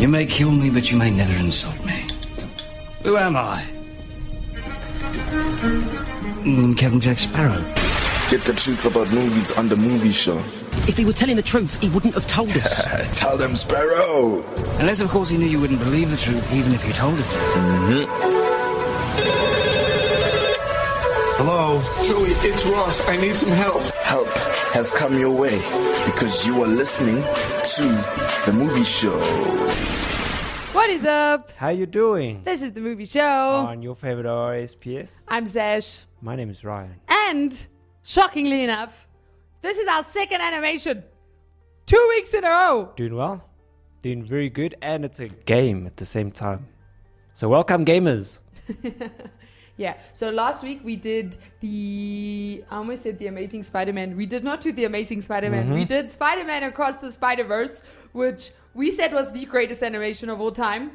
You may kill me, but you may never insult me. Who am I? Mm, Captain Jack Sparrow. Get the truth about movies on the movie show. If he were telling the truth, he wouldn't have told us. Tell them, Sparrow. Unless, of course, he knew you wouldn't believe the truth, even if you told it. Hello? Joey, it's Ross. I need some help. Help has come your way because you are listening to the movie show. What is up? How you doing? This is the movie show. On your favorite RSPS? I'm Zash. My name is Ryan. And, shockingly enough, this is our second animation. Two weeks in a row. Doing well? Doing very good, and it's a game at the same time. So welcome, gamers. Yeah. So last week we did the I almost said the Amazing Spider-Man. We did not do the Amazing Spider-Man. Mm-hmm. We did Spider-Man Across the Spider-Verse, which we said was the greatest animation of all time.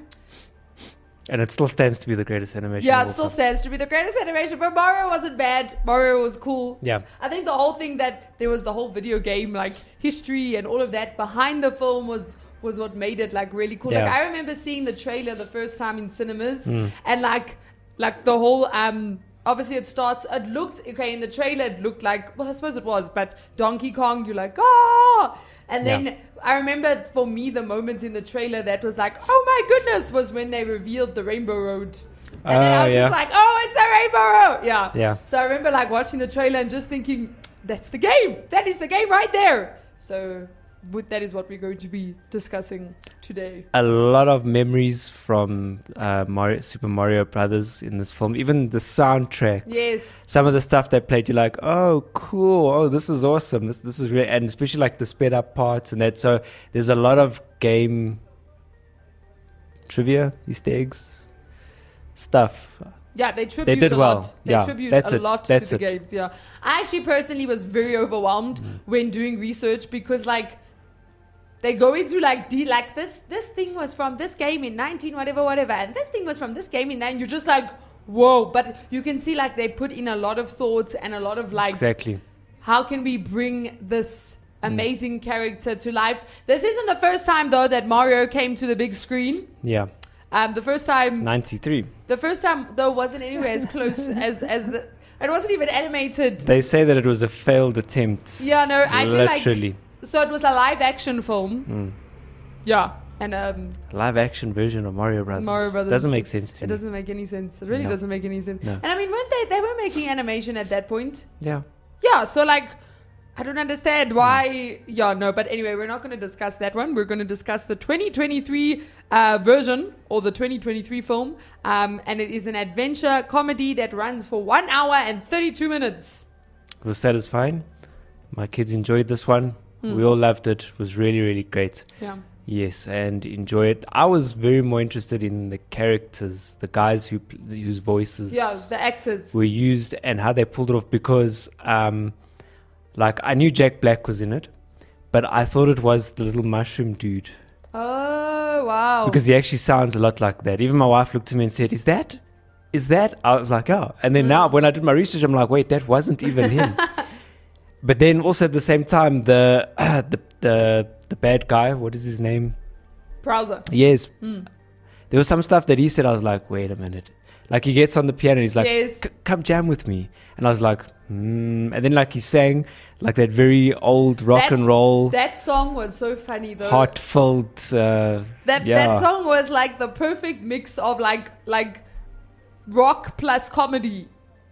And it still stands to be the greatest animation. Yeah, it still time. stands to be the greatest animation, but Mario wasn't bad. Mario was cool. Yeah. I think the whole thing that there was the whole video game like history and all of that behind the film was was what made it like really cool. Like Yeah. I remember seeing the trailer the first time in cinemas and like like the whole um obviously it starts it looked okay in the trailer it looked like well I suppose it was but Donkey Kong you're like ah and then Yeah. I remember for me the moment in the trailer that was like oh my goodness was when they revealed the Rainbow Road. And then Ah, I was yeah. just like, oh, it's the Rainbow Road. Yeah. Yeah. So I remember like watching the trailer and just thinking, that's the game. That is the game right there. So that is what we're going to be discussing today. a lot of memories from uh, Mario, Super Mario Brothers in this film. Even the soundtracks. Yes. Some of the stuff they played, you're like, oh, cool. Oh, this is awesome. This this is really, and especially like the sped up parts and that. So there's a lot of game trivia, Easter eggs, stuff. Yeah, they tribute they did a well. lot. They Yeah, tribute that's a it. lot That's to the it. games. Yeah. I actually personally was very overwhelmed Mm. when doing research because like they go into like D like this this thing was from this game in 19 whatever whatever and this thing was from this game in then you're just like whoa but you can see like they put in a lot of thoughts and a lot of like Exactly. how can we bring this amazing character to life this isn't the first time though that mario came to the big screen Yeah. um, the first time 93. the first time though wasn't anywhere as close as as the it wasn't even animated They say that it was a failed attempt. yeah no i feel like Literally. So it was a live action film Mm. yeah and um Live action version of Mario Brothers. Mario Brothers Doesn't make sense to me. it me. doesn't make any sense it really No. doesn't make any sense No. and i mean weren't they they were making animation at that point Yeah. yeah so like i don't understand why yeah no but anyway we're not going to discuss that one we're going to discuss the 2023 uh, version or the 2023 film um, and it is an adventure comedy that runs for one hour and 32 minutes It was satisfying. My kids enjoyed this one. Hmm. We all loved it. It was really, really great. yeah Yes, and enjoy it. I was very more interested in the characters, the guys who whose voices yeah the actors were used and how they pulled it off. Because, um, like, I knew Jack Black was in it, but I thought it was the little mushroom dude oh wow because he actually sounds a lot like that. Even my wife looked at me and said, "Is that? Is that?" I was like, "Oh." And then Mm. now, when I did my research, I'm like, "Wait, that wasn't even him." but then also at the same time, the the the the bad guy, what is his name? bowser Yes, Mm. there was some stuff that he said. I was like, "Wait a minute." Like he gets on the piano, and he's like, Yes. "Come jam with me," and I was like, hmm. and then like he sang like that very old rock That- and roll, that song was so funny though heart-filled. Uh, that yeah. that song was like the perfect mix of like like rock plus comedy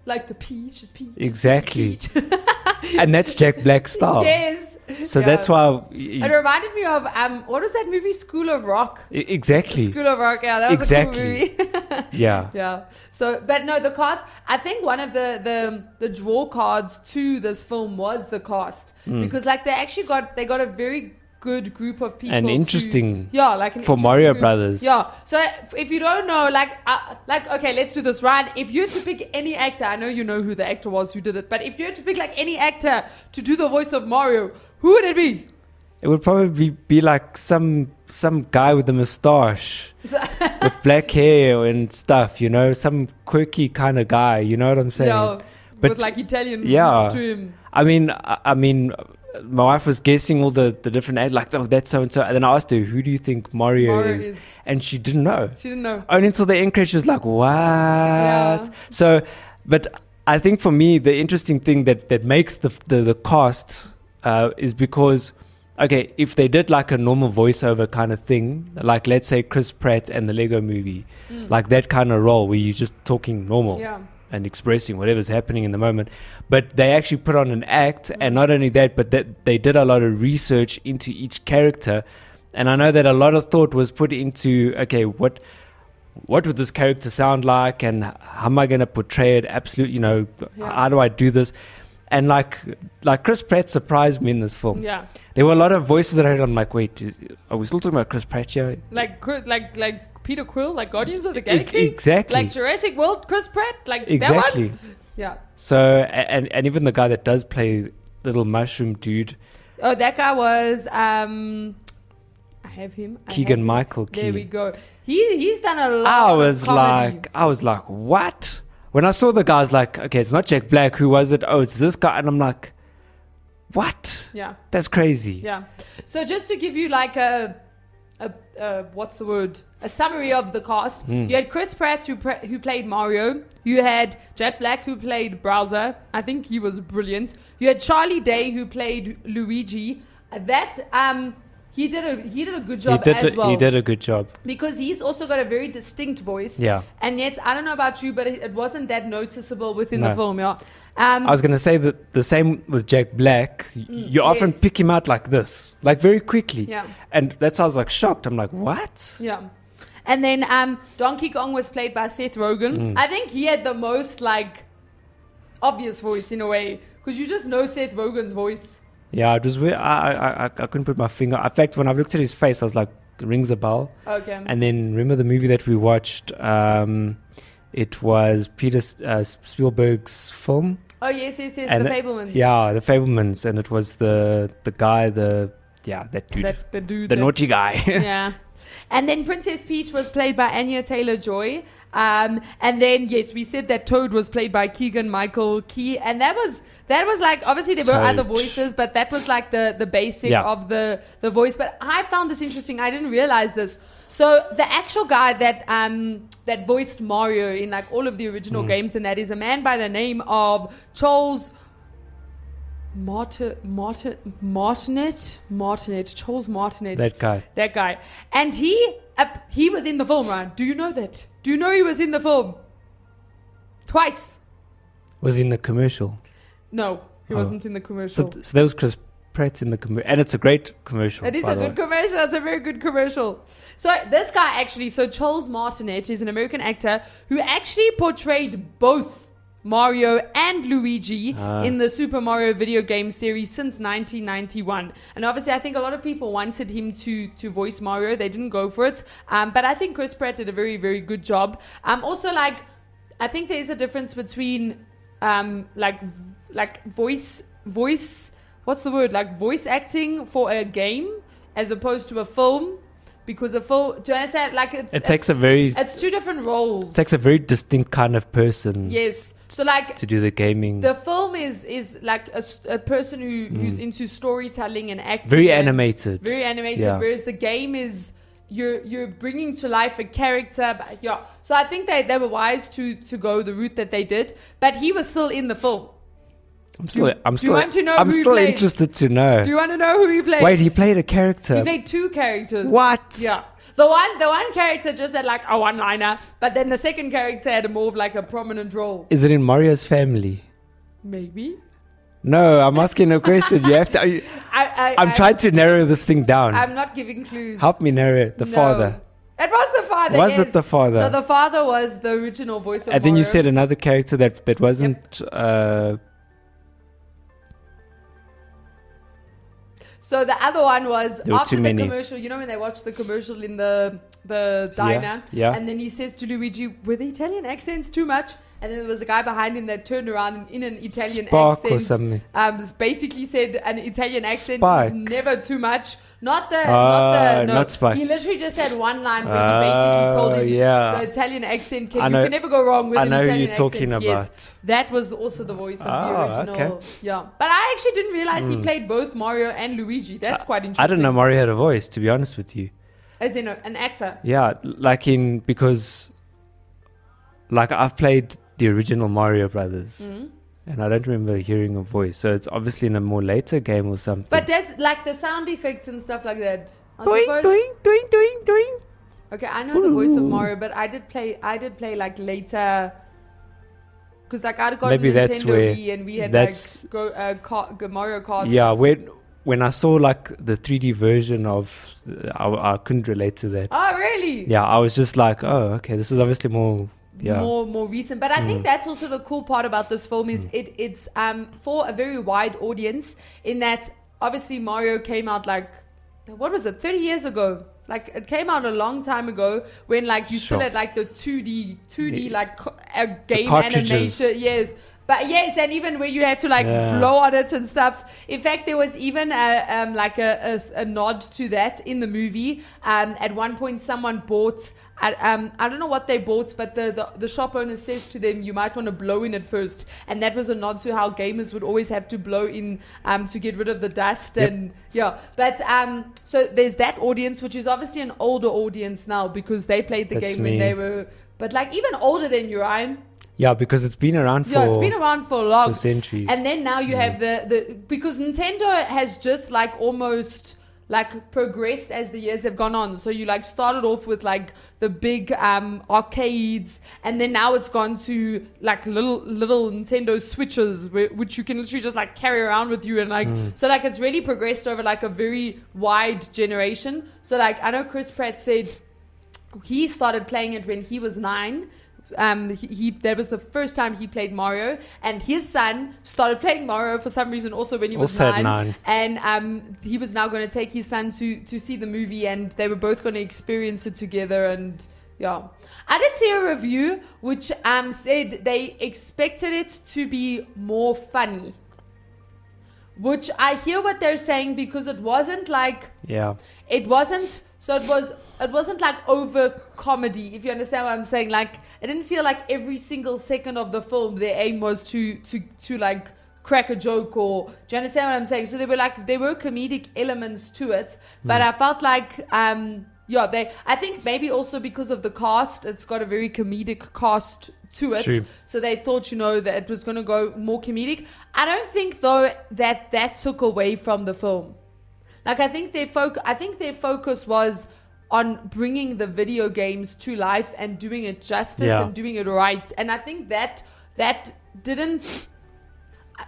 like the peach is peach Exactly. peach. and that's Jack Black's style. yes So Yeah. that's why. it reminded me of um what was that movie school of rock exactly. school of rock yeah that was Exactly. a cool movie Yeah. Yeah. So, but no, the cast. I think one of the the the draw cards to this film was the cast Hmm. because like they actually got they got a very good group of people And to- interesting yeah like an for Mario group. Brothers. yeah so if- you don't know like uh, like okay let's do this right if you had to pick any actor i know you know who the actor was who did it but if you had to pick like any actor to do the voice of mario who would it be It would probably be like some some guy with a mustache with black hair and stuff, you know, some quirky kind of guy. You know what I'm saying? yeah But- with like italian yeah. to I mean, I, I mean, my wife was guessing all the, the different ads, like, oh, that's so and so. And then I asked her, who do you think Mario, Mario is? is. And she didn't know. She didn't know. Only until the end credits, she was like, what? So, but I think for me, the interesting thing that, that makes the, the, the cast uh, is because, okay, if they did like a normal voiceover kind of thing, like let's say Chris Pratt and the Lego movie, like that kind of role where you're just talking normal Mm. Yeah. And expressing whatever's happening in the moment. But they actually put on an act, and not only that, but that they did a lot of research into each character. And I know that a lot of thought was put into okay, what what would this character sound like, and how am I going to portray it? Absolutely, you know, Yeah. how do I do this? And like like Chris Pratt surprised me in this film. Yeah. There were a lot of voices that I heard. I'm like, wait, is, are we still talking about Chris Pratt here? Like like like Peter Quill, like Guardians of the Galaxy. exactly. Like Jurassic World, Chris Pratt, like Exactly. that one. Yeah. So and and even the guy that does play little mushroom dude, Oh, that guy was um I have him. I have Keegan him. Michael There Key. we go. He he's done a lot. I was like, I was like, what? When I saw the guy, I was like, okay, it's not Jack Black. Who was it? Oh, it's this guy. And I'm like, what? Yeah. That's crazy. Yeah. So just to give you like a, a, a what's the word? A summary of the cast. Hmm. You had Chris Pratt who pre- who played Mario. You had Jack Black who played Bowser. I think he was brilliant. You had Charlie Day who played Luigi. That um he did a he did a good He job did, as a, well he did a good job. because he's also got a very distinct voice. Yeah. And yet I don't know about you, but it, it wasn't that noticeable within No. the film. Yeah. Um, I was going to say that the same with Jack Black. Y- you often pick him out like this, like very quickly. Yeah. And that's why I was like shocked. I'm like, what? Yeah. And then um, Donkey Kong was played by Seth Rogen. Mm. I think he had the most like obvious voice in a way because you just know Seth Rogen's voice. Yeah, it was weird. I, I, I, I couldn't put my finger. In fact, when I looked at his face, I was like, rings a bell. Okay. And then remember the movie that we watched? Um, it was Peter uh, Spielberg's film. oh yes, yes, yes. and the it- Fabelmans. Yeah, the Fabelmans, and it was the the guy, the yeah, that dude, That the dude. the that- naughty guy. yeah. And then Princess Peach was played by Anya Taylor Joy. Um, and then yes, we said that Toad was played by Keegan Michael Key, and that was that was like obviously there were other voices, but that was like the the basic Yeah. of the the voice. But I found this interesting. I didn't realize this. So the actual guy that um that voiced Mario in like all of the Mm. original games, and that is a man by the name of Charles. Martin, Martin, Martinet, Martinet, Charles Martinet. that guy. That guy. And he uh, he was in the film, right? Do you know that? Do you know he was in the film? Twice. Was in the commercial. No, he Oh. wasn't in the commercial. th- so there was Chris Pratt in the commercial, and it's a great commercial. It is a good way. commercial. It's a very good commercial. So this guy actually, so Charles Martinet is an American actor who actually portrayed both Mario and Luigi Ah. in the Super Mario video game series since 1991. And obviously, I think a lot of people wanted him to to voice Mario. They didn't go for it, um, but I think Chris Pratt did a very very good job. Um, also, like I think there is a difference between um, like like voice voice what's the word like voice acting for a game as opposed to a film because a film do you understand like it's, It takes it's, a very it's two different roles it takes a very distinct kind of person yes so like to do the gaming. the film is is like a person who, who's into storytelling and acting Mm. very and- animated. very animated Yeah. whereas the game is you're you're bringing to life a character but yeah so i think they, they were wise to to go the route that they did but he was still in the film I'm still, do- I'm do you want to know I'm who still played? interested to know. do you want to know who he played Wait, he played a character. he played two characters what? yeah the one the one character just had like a one liner but then the second character had a more of like a prominent role Is it in Mario's family? maybe No, I'm asking a question. You have to. I, I, I- trying to narrow this thing down. i'm not giving clues Help me narrow it. The No. father. It was the father. Was it the father? So the father was the original voice of And then you said another character that that wasn't. Uh, So the other one was after the many. commercial. You know when they watch the commercial in the the diner, yeah. and then he says to Luigi, "With the Italian accents too much." And then there was a guy behind him that turned around and in an Italian Spark accent, um, basically said an Italian accent is never too much. Not the, Ah, not the, no. not Spike. He literally just had one line where he basically told Oh, him yeah. the Italian accent. Can, I you know- can never go wrong with I know Italian you're talking accent. Yes. That was also the voice of the Ah, original. okay. Yeah, but I actually didn't realize he played both Mario and Luigi. That's quite interesting. I didn't know Mario had a voice, to be honest with you. As in a, an actor. Yeah, like in because, like I've played the original Mario Brothers, Mm-hmm. And I don't remember hearing a voice. So it's obviously in a more later game or something. But that's like the sound effects and stuff like that. I doing, suppose- doing, doing, doing, doing. Okay, I know the voice of Mario, but I did play. I did play like later. Because like I got Maybe a that's Nintendo where- Wii and we had that's- like go, uh, car, Mario Kart. Yeah, when when I saw like the 3D version of, I, I couldn't relate to that. Oh really? Yeah, I was just like, oh, okay, this is obviously more. Yeah, more more recent. But I Mm. think that's also the cool part about this film is it it's um for a very wide audience in that obviously Mario came out like what was it 30 years ago. Like it came out a long time ago when like you still Sure. had like the 2D 2D Yeah. like co- uh, game animation. Yes. But yes, and even where you had to like Yeah. blow on it and stuff. In fact, there was even a, um, like a, a, a nod to that in the movie. Um, at one point, someone bought. I- Um, I don't know what they bought, but the, the, the shop owner says to them, "You might want to blow in it first. and that was a nod to how gamers would always have to blow in um, to get rid of the dust Yep. and yeah. But um, so there's that audience, which is obviously an older audience now because they played the That's game when me. they were, but like even older than you, Ryan. yeah, because it's been around for, Yeah, it's been around for a long for centuries. and then now you have the the because Nintendo has just like almost like progressed as the years have gone on. So you like started off with like the big um arcades and then now it's gone to like little little Nintendo Switches whi- which you can literally just like carry around with you and like so like it's really progressed over like a very wide generation. So like I know Chris Pratt said he started playing it when he was nine. Um, he, he that was the first time he played Mario, and his son started playing Mario for some reason also when he was nine. nine. And um, he was now going to take his son to to see the movie, and they were both going to experience it together. And yeah, I did see a review which um said they expected it to be more funny. Which I hear what they're saying because it wasn't like yeah, it wasn't so it was it wasn't like over comedy if you understand what i'm saying. Like it didn't feel like every single second of the film their aim was to to to like crack a joke or do you understand what i'm saying? So there were like there were comedic elements to it but i felt like um yeah they i think maybe also because of the cast it's got a very comedic cast to it. True. so they thought you know that it was going to go more comedic. I don't think though that that took away from the film. Like I think their focus, I think their focus was on bringing the video games to life and doing it justice Yeah. and doing it right. And I think that that didn't.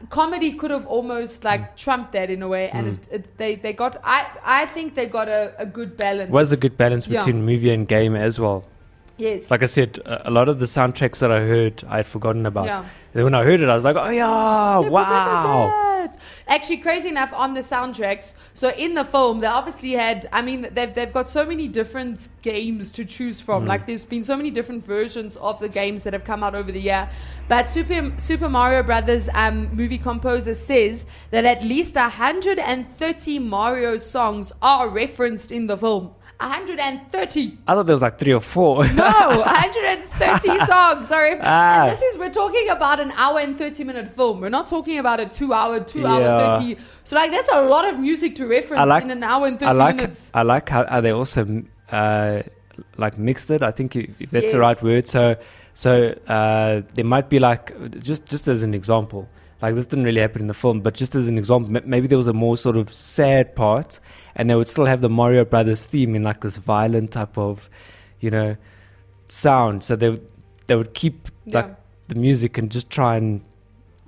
Comedy could have almost Mm. like trumped that in a way, and it, it, they they got. I I think they got a, a good balance. was a good balance Yeah. between movie and game as well. Yes. Like I said, a lot of the soundtracks that I heard, I had forgotten about. Yeah. Then when I heard it, I was like, oh yeah, wow. Actually, crazy enough, on the soundtracks, so in the film, they obviously had, I mean, they've, they've got so many different games to choose from. Mm. Like, there's been so many different versions of the games that have come out over the year. But Super, Super Mario Brothers um, movie composer says that at least 130 Mario songs are referenced in the film. 130. I thought there was like three or four. No, 130 songs. Sorry. Ah. And this is, we're talking about an hour and 30 minute film. We're not talking about a two hour, two Yeah. hour 30. So, like, that's a lot of music to reference I like- in an hour and 30 I like minutes. I like how, they also uh, like mixed it. I think if, if that's the right word. So so uh, there might be like just just as an example. Like this didn't really happen in the film, but just as an example, maybe there was a more sort of sad part, and they would still have the Mario Brothers theme in like this violent type of, you know, sound. So they would- they would keep like Yeah. the music and just try and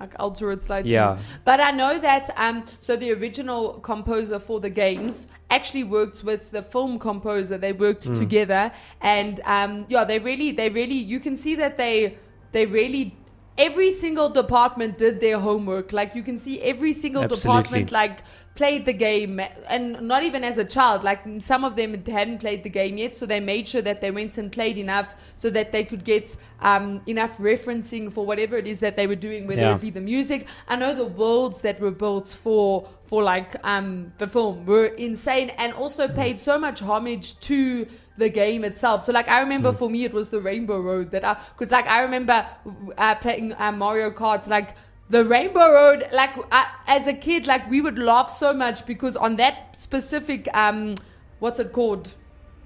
Like, alter it slightly. Yeah. But I know that, um, so the original composer for the games actually worked with the film composer. They worked Hmm. together. And, um, yeah, they really, they really, you can see that they, they really every single department did their homework. Like you can see every single Absolutely. department like played the game and not even as a child like some of them hadn't played the game yet so they made sure that they went and played enough so that they could get um, enough referencing for whatever it is that they were doing whether Yeah. it be the music i know the worlds that were built for for like um, the film were insane and also paid so much homage to the game itself. So like I remember for me it was the Rainbow Road that I because like I remember uh, playing uh, Mario Kart like the Rainbow Road like I, as a kid like we would laugh so much because on that specific um what's it called?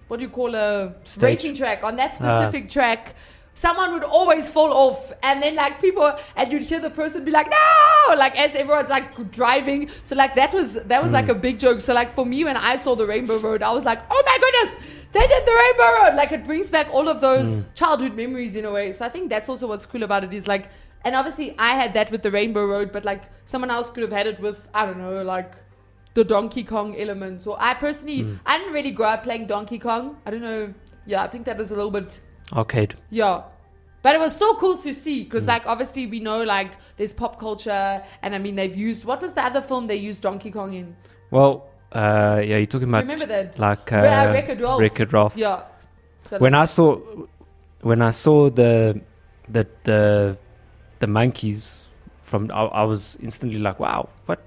What do you call a Stage. racing track? On that ah. specific track someone would always fall off and then like people and you'd hear the person be like no! Like as everyone's like driving. So like that was that was like hmm. a big joke. So like for me when i saw the rainbow road i was like oh my goodness they did the rainbow road! Like it brings back all of those hmm. childhood memories in a way. So i think that's also what's cool about it is like and obviously i had that with the rainbow road but like someone else could have had it with i don't know like the Donkey Kong elements. Or I personally, I didn't really grow up playing Donkey Kong. I don't know. Yeah, I think that was a little bit, Arcade. yeah. But it was still cool to see because, like, obviously we know like there's pop culture, and I mean they've used what was the other film they used Donkey Kong in? Well, uh, yeah, you're talking Do you about remember that? like uh, uh, Wreck-It Ralph. Wreck-It Ralph. Yeah. So When I saw when I saw the the the the monkeys from I, I was instantly like, wow, what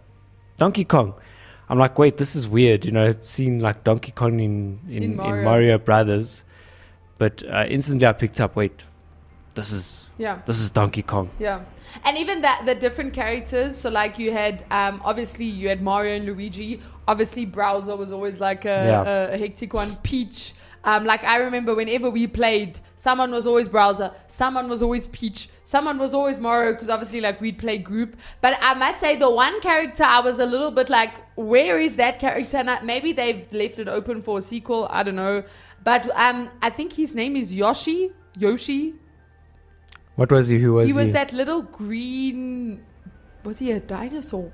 Donkey Kong? I'm like, wait, this is weird. You know, it's seen like Donkey Kong in in, In in, Mario. Mario. Brothers, but uh, instantly I picked up, wait, this is yeah. this is Donkey Kong. Yeah. And even that the different characters, so like you had um obviously you had Mario and Luigi. Obviously Bowser was always like a, Yeah. a hectic one. Peach. Um like I remember whenever we played, someone was always Bowser, someone was always Peach, someone was always Mario because obviously like we'd play group. But I must say the one character I was a little bit like, where is that character? And I- maybe they've left it open for a sequel. I don't know. But um I think his name is Yoshi. Yoshi. What was he? Who was he he? was that little green. Was he a dinosaur?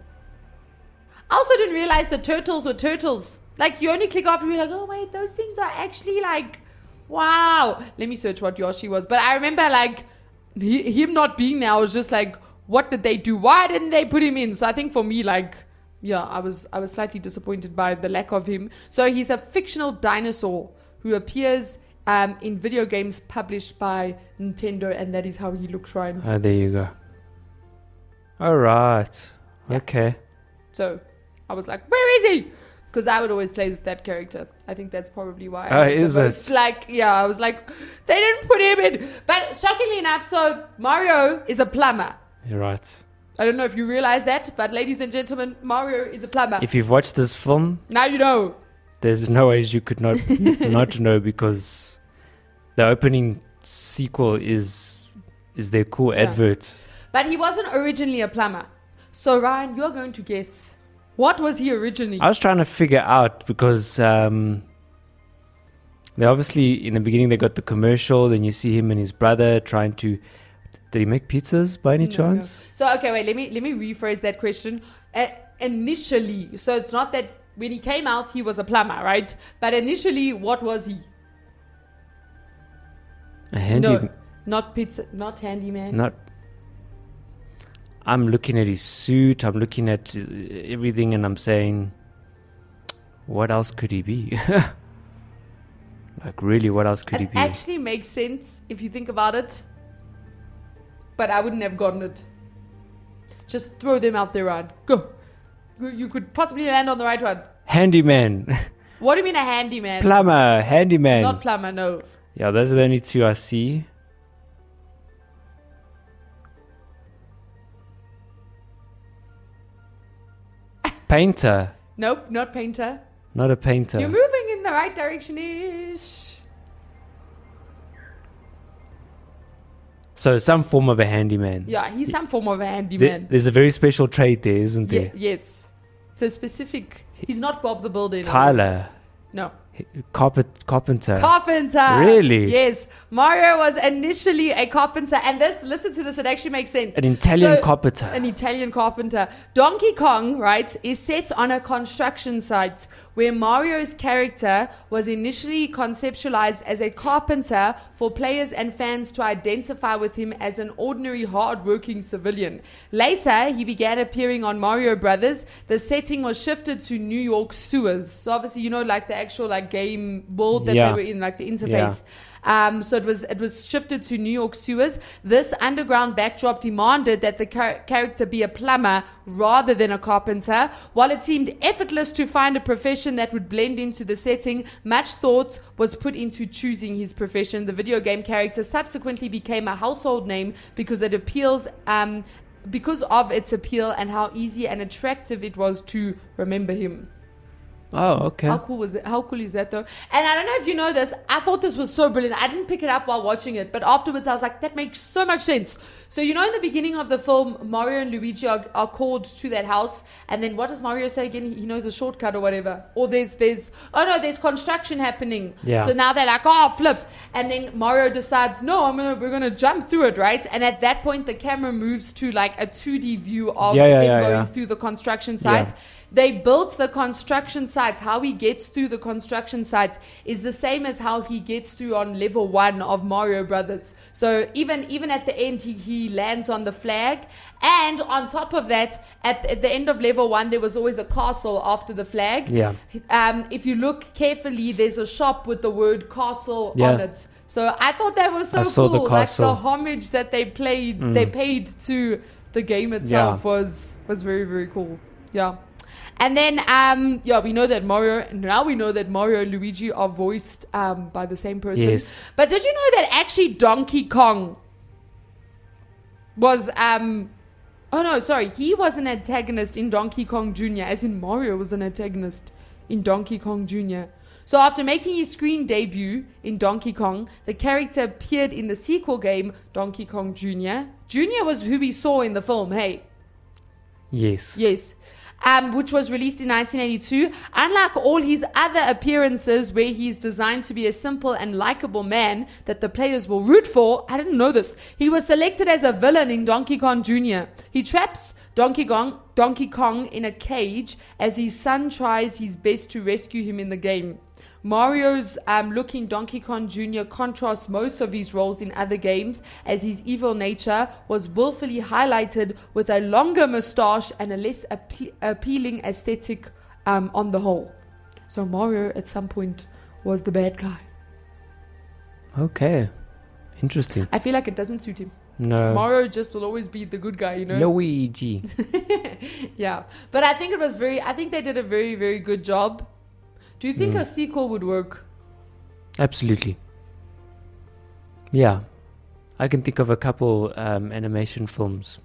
I also didn't realize the turtles were turtles. Like you only click off and you're like, oh wait, those things are actually like, wow. Let me search what Yoshi was. But I remember like he, him not being there. I was just like, what did they do? Why didn't they put him in? So I think for me, like, yeah, I was I was slightly disappointed by the lack of him. So he's a fictional dinosaur who appears um, in video games published by Nintendo, and that is how he looks, Ryan. Oh, there you go. All right. Yeah. Okay. So I was like, where is he? Because I would always play with that character. I think that's probably why. Oh, I is it? most, Like, yeah, I was like, they didn't put him in. But shockingly enough, so Mario is a plumber. You're right. I don't know if you realize that, but ladies and gentlemen, Mario is a plumber. If you've watched this film, now you know. there's no ways you could not not know because the opening sequel is is their cool Yeah. advert. But he wasn't originally a plumber. So Ryan, you're going to guess. What was he originally? I was trying to figure out because um, they obviously in the beginning they got the commercial, then you see him and his brother trying to. Did he make pizzas by any No, chance? no. So okay, wait. Let me let me rephrase that question. Uh, initially, so it's not that when he came out he was a plumber, right? But initially, what was he? A handy, No, not pizza, not handyman. not. I'm looking at his suit. I'm looking at uh, everything, and I'm saying, what else could he be? like, really, what else could it he be? actually makes sense if you think about it. But I wouldn't have gotten it. Just throw them out there, Ryan. Go. You- You could possibly land on the right one. Handyman, What do you mean a handyman? plumber, handyman. Not plumber, no. Yeah, those are the only two I see. Painter, Nope, not painter. not a painter. You're moving in the right direction ish. So some form of a handyman. Yeah, he's some form of a There- handyman. there's a very special trade there, isn't Ye- there? yes. So specific. He's not Bob the Builder. in other words. tiler, No. Carpet, carpenter. Carpenter. Really? Yes. Mario was initially a carpenter, and this, listen to this, it actually makes sense. An Italian So- carpenter. An Italian carpenter. Donkey Kong, right, is set on a construction site where Mario's character was initially conceptualized as a carpenter for players and fans to identify with him as an ordinary, hard-working civilian. Later, he began appearing on Mario Brothers. The setting was shifted to New York sewers. So obviously, you know, like the actual like game world that Yeah. they were in, like the Yeah. interface. Um, so it was it was shifted to New York sewers. This underground backdrop demanded that the char- character be a plumber rather than a carpenter. While it seemed effortless to find a profession that would blend into the setting, much thought was put into choosing his profession. The video game character subsequently became a household name because it appeals. Um, because of its appeal and how easy and attractive it was to remember him. Oh, okay. How cool was it? How cool is that though? And I don't know if you know this. I thought this was so brilliant. I didn't pick it up while watching it, but afterwards I was like, that makes so much sense. So you know, in the beginning of the film, Mario and Luigi are, are called to that house, and then what does Mario say again? He knows a shortcut or whatever. Or there's there's oh no, there's construction happening. Yeah. So now they're like, oh flip, and then Mario decides, no, I'm gonna we're gonna jump through it, right? And at that point, the camera moves to like a 2D view of Yeah, yeah, them yeah, going yeah. through the construction sites. They built the construction sites. How he gets through the construction sites is the same as how he gets through on level one of Mario Brothers. So even even at the end, he, he lands on the flag, and on top of that, at, at the end of level one, there was always a castle after the flag. Yeah. Um, if you look carefully, there's a shop with the word castle on Yeah. it. So I thought that was so I saw the cool. like the homage that they played, they paid to the game itself Yeah. was was very very cool. Yeah. And then, um, yeah, we know that Mario. Now we know that Mario and Luigi are voiced um, by the same person. Yes. But did you know that actually Donkey Kong was um, oh no, sorry, he was an antagonist in Donkey Kong Jr. As in Mario was an antagonist in Donkey Kong Jr. So after making his screen debut in Donkey Kong, the character appeared in the sequel game Donkey Kong Jr. Jr. was who we saw in the film. Hey. Yes. Yes. Um, which was released in 1982. Unlike all his other appearances, where he's designed to be a simple and likable man that the players will root for, I didn't know this. He was selected as a villain in Donkey Kong Jr. He traps Donkey Kong, Donkey Kong in a cage as his son tries his best to rescue him in the game. Mario's um, looking Donkey Kong Jr. contrasts most of his roles in other games, as his evil nature was willfully highlighted with a longer moustache and a less appe- appealing aesthetic um, on the whole. So Mario, at some point, was the bad guy. Okay. Interesting. I feel like it doesn't suit him. No. Mario just will always be the good guy, you know. Luigi. Yeah, but I think it was very. I think they did a very, very good job. Do you Mm. think a sequel would work? Absolutely. Yeah. I can think of a couple um, animation films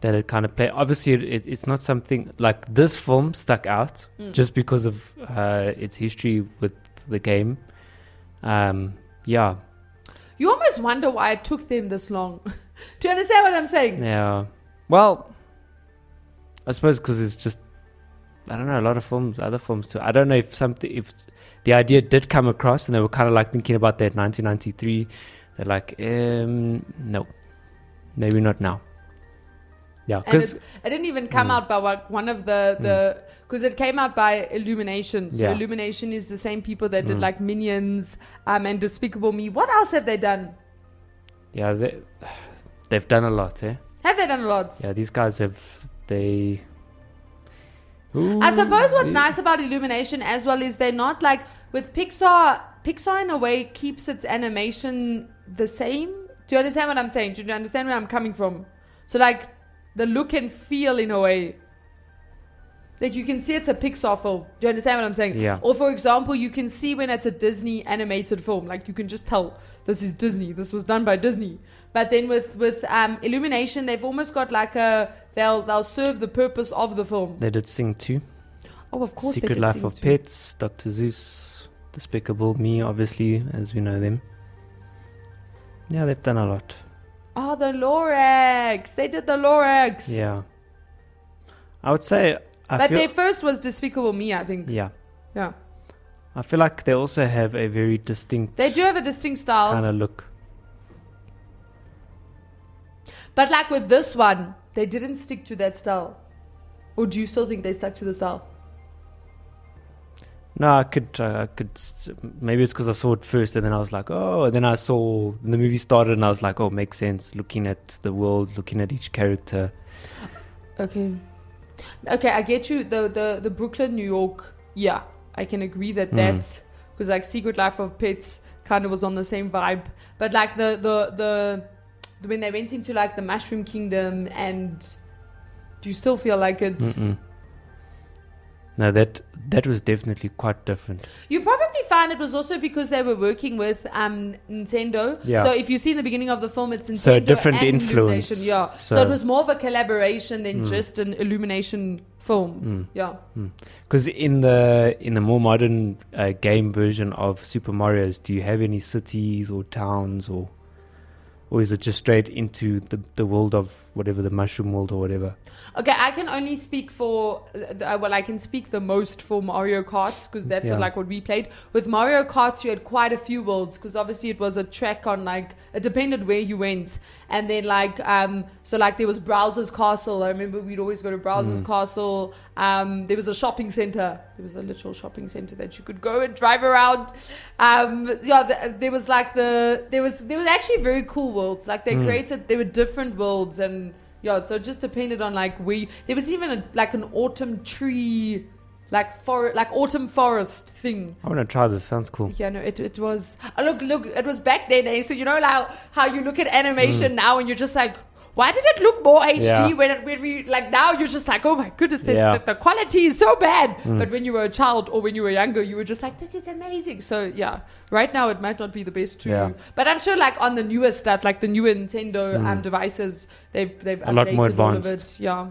that it kind of play. Obviously, it, it, it's not something like this film stuck out Mm. just because of uh, its history with the game. Um, yeah, You almost wonder why it took them this long. Do you understand what I'm saying? yeah. Well, I suppose because it's just I don't know a lot of films, other films too. I don't know if something if the idea did come across and they were kind of like thinking about that 1993. They're like, um, no, maybe not now. Yeah, because it, it didn't even come Mm. out by like one of the the because it came out by Illumination. So Yeah. Illumination is the same people that did Mm. like Minions um, and Despicable Me. What else have they done? yeah, they, they've done a lot. Eh? Have they done a lot? Yeah, these guys have they. I suppose what's Ooh. nice about Illumination as well is they're not like with Pixar. Pixar in a way keeps its animation the same. Do you understand what I'm saying? Do you understand where I'm coming from? So like the look and feel in a way. Like you can see it's a Pixar film. Do you understand what I'm saying? Yeah. Or for example, you can see when it's a Disney animated film. Like you can just tell this is Disney. This was done by Disney. But then with with um, Illumination, they've almost got like a they'll they'll serve the purpose of the film. They did Sing too. Oh, of course. they Secret Life of too. Pets, Dr. Seuss, Despicable Me, obviously, as we know them. Yeah, they've done a lot. Oh, the Lorax. They did the Lorax. Yeah. I would say. I but their first was Despicable Me, I think. Yeah. Yeah. I feel like they also have a very distinct They do have a distinct style. kind of look. But like with this one, they didn't stick to that style. Or do you still think they stuck to the style? No, I could, uh, I could. Maybe it's because I saw it first, and then I was like, oh. And then I saw the movie started, and I was like, oh, makes sense. Looking at the world, looking at each character. Okay. Okay, I get you. The the the Brooklyn, New York. Yeah, I can agree that Mm. that's because like Secret Life of Pets kind of was on the same vibe. But like the the the when they went into like the Mushroom Kingdom, and do you still feel like it? Mm-mm. No, that that was definitely quite different. You probably find it was also because they were working with um, Nintendo. Yeah. So if you see in the beginning of the film, it's Nintendo So a different and influence. Illumination. Yeah. So, So- it was more of a collaboration than Mm. just an Illumination film. Mm. Yeah. Because in the in the more modern uh, game version of Super Mario's, do you have any cities or towns or or is it just straight into the the world of whatever the mushroom world or whatever? Okay, I can only speak for uh, well, I can speak the most for Mario Kart because that's Yeah. what, like what we played. With Mario Kart, you had quite a few worlds because obviously it was a track on like it depended where you went, and then like um so like there was Bowser's Castle. I remember we'd always go to Bowser's Castle. Um, there was a shopping center. There was a literal shopping center that you could go and drive around. Um, yeah, the, there was like the there was there was actually very cool worlds. Like they created there were different worlds and. Yeah, so it just depended on like where you, there was even a, like an autumn tree, like for like autumn forest thing. I want to try this. Sounds cool. Yeah, no, it it was. Oh, look, look, it was back then. Eh? So you know how how you look at animation now and you're just like, why did it look more HD Yeah. when it, when we like now you're just like, oh my goodness, the, Yeah. the, the quality is so bad. But when you were a child or when you were younger, you were just like, this is amazing. So yeah, right now it might not be the best too. Yeah. But I'm sure like on the newer stuff, like the newer Nintendo um, devices, they've they've A lot more updated all of advanced. Yeah.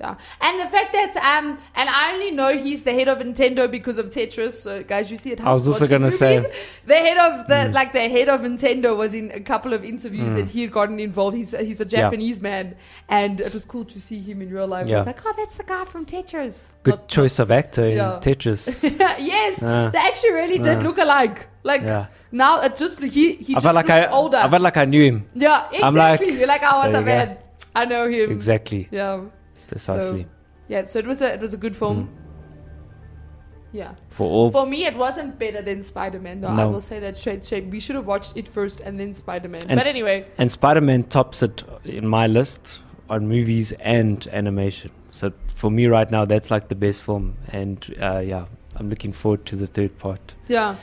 Yeah, and the fact that um, and I only know he's the head of Nintendo because of Tetris. So guys, you see it. I was also gonna say- the head of the like the head of Nintendo was in a couple of interviews and he had gotten involved. He's he's a Japanese man, and it was cool to see him in real life. I was like, oh, that's the guy from Tetris. Good Not- choice of actor in Tetris. yes, Ah. they actually really did Ah. look alike. Like Yeah. now, it just he he I just felt like looks I, older. I felt like I knew him. yeah, exactly. I'm like, like, what's there up, you go. man? I know him. Exactly. Yeah. Precisely. Yeah, so it was a it was a good film. Mm. Yeah. For all For me, it wasn't better than Spider Man, though. I will say that straight shame. We should have watched it first and then Spider Man. And But anyway, And Spider Man tops it in my list on movies and animation. So for me right now, that's like the best film. And uh, yeah, I'm looking forward to the third part. yeah.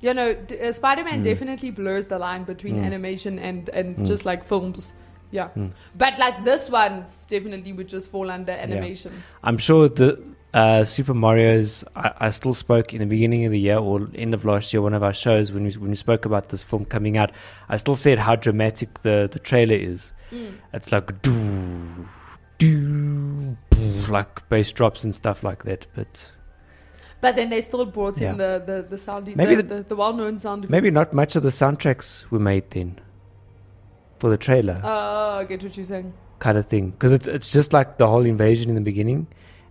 You know, d- uh, Spider Man Mm. definitely blurs the line between Mm. animation and, and Mm. just like films. Yeah. Mm. But like this one definitely would just fall under animation. I'm sure the uh, Super Mario's. I, I still spoke in the beginning of the year or end of last year, one of our shows when we when we spoke about this film coming out. I still said how dramatic the the trailer is. Mm. It's like do do like bass drops and stuff like that. But But then they still brought Yeah. in the, the, the sound, Maybe the, the- the, the well known sound. maybe not much of the soundtracks were made then for the trailer. Oh, I get what you're saying. kind of thing because it's it's just like the whole invasion in the beginning,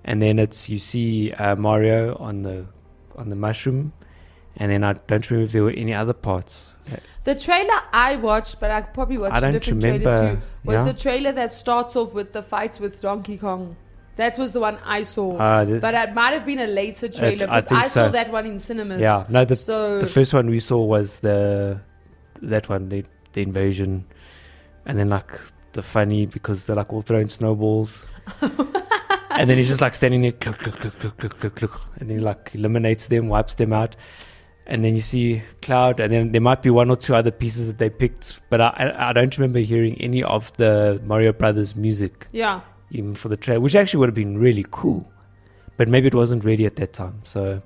and then it's you see uh, Mario on the on the mushroom, and then I don't remember if there were any other parts. The trailer I watched, but I probably watched I a don't different trailer remember, too, was yeah? the trailer that starts off with the fights with Donkey Kong. That was the one I saw. Uh, but it might have been a later trailer I because think I, saw that one in cinemas. yeah, no, the So the first one we saw was the that one the the invasion, and then like the funny because they're like all throwing snowballs. and then he's just like standing there, and he like eliminates them, wipes them out. And then you see Cloud, and then there might be one or two other pieces that they picked, but I, I, I don't remember hearing any of the Mario Brothers music yeah, even for the trailer, which actually would have been really cool. But maybe it wasn't ready at that time, so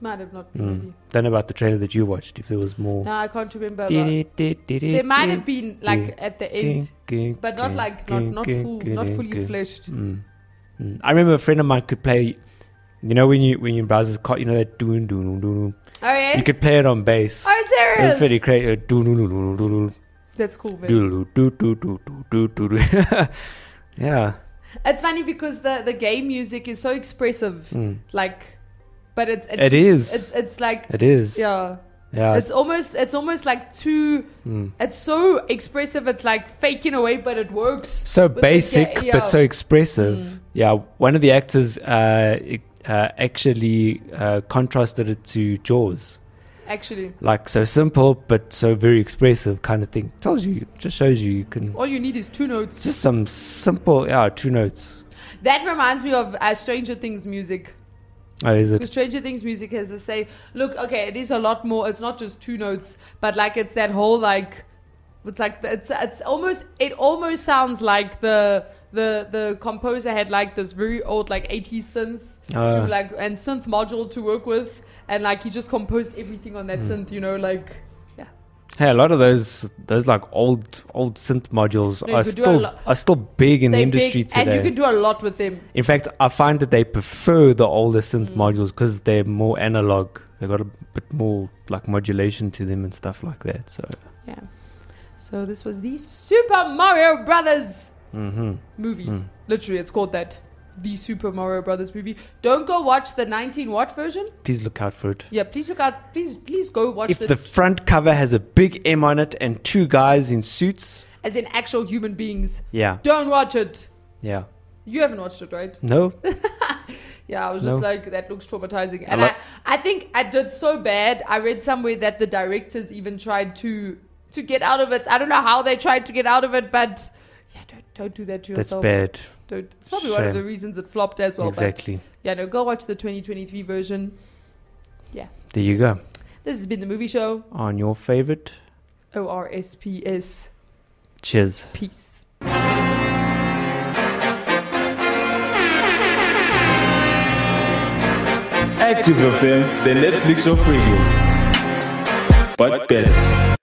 might have not been mm. ready. don't about the trailer that you watched. If there was more, No, I can't remember. there might have been like at the end, but not like not not full, not fully fleshed. Mm. Mm. I remember a friend of mine could play. You know when you when you browse his car, you know that doon doon doon. Oh yes. You could play it on bass. oh serious? It's pretty great. Doon doon doon doon That's cool. Man. doon doon doon doon doon doon. Yeah. It's funny because the the game music is so expressive. Mm. Like, but it's It is. It's it's like It is. yeah. Yeah. It's almost it's almost like too. Hmm. It's so expressive. It's like faking away, but it works. so with the- basic yeah, yeah. but so expressive. Mm. Yeah, one of the actors uh, it, uh, actually uh, contrasted it to Jaws, Actually, like so simple but so very expressive kind of thing. Tells you, just shows you you can all you need is two notes. just some simple yeah two notes. That reminds me of uh, Stranger Things music. Oh, is Because? Stranger Things music has to say, look, okay, it is a lot more. It's not just two notes, but like it's that whole like, it's like it's it's almost it almost sounds like the the the composer had like this very old like 80s synth Ah. to like and synth module to work with, and like he just composed everything on that Hmm. synth. You know, like Hey, a lot of those those like old old synth modules No, are could do a still are still big in the industry big, and you can do a lot with them. In fact, I find that they prefer the older synth Mm. modules because they're more analog. They got a bit more like modulation to them and stuff like that. So, Yeah. So this was the Super Mario Brothers hmm movie. Mm. Literally, it's called that. The Super Mario Brothers movie. Don't go watch the 19 watt version. please look out for it. Yeah, please look out. Please, please go watch it. If this the front cover has a big M on it and two guys in suits, as in actual human beings. yeah, Don't watch it. yeah, You haven't watched it, right? no, Yeah, I was just No. like, that looks traumatizing. And I, I think I did so bad. I read somewhere that the directors even tried to to get out of it. I don't know how they tried to get out of it, but yeah, don't don't do that to yourself. that's bad. Don't. It's probably one of the reasons it flopped as well. but exactly. yeah, no, go watch the 2023 version. Yeah. There you go. This has been the movie show. On your favorite. O R S P S. Cheers. Peace. Active FM, the Netflix of radio. But better.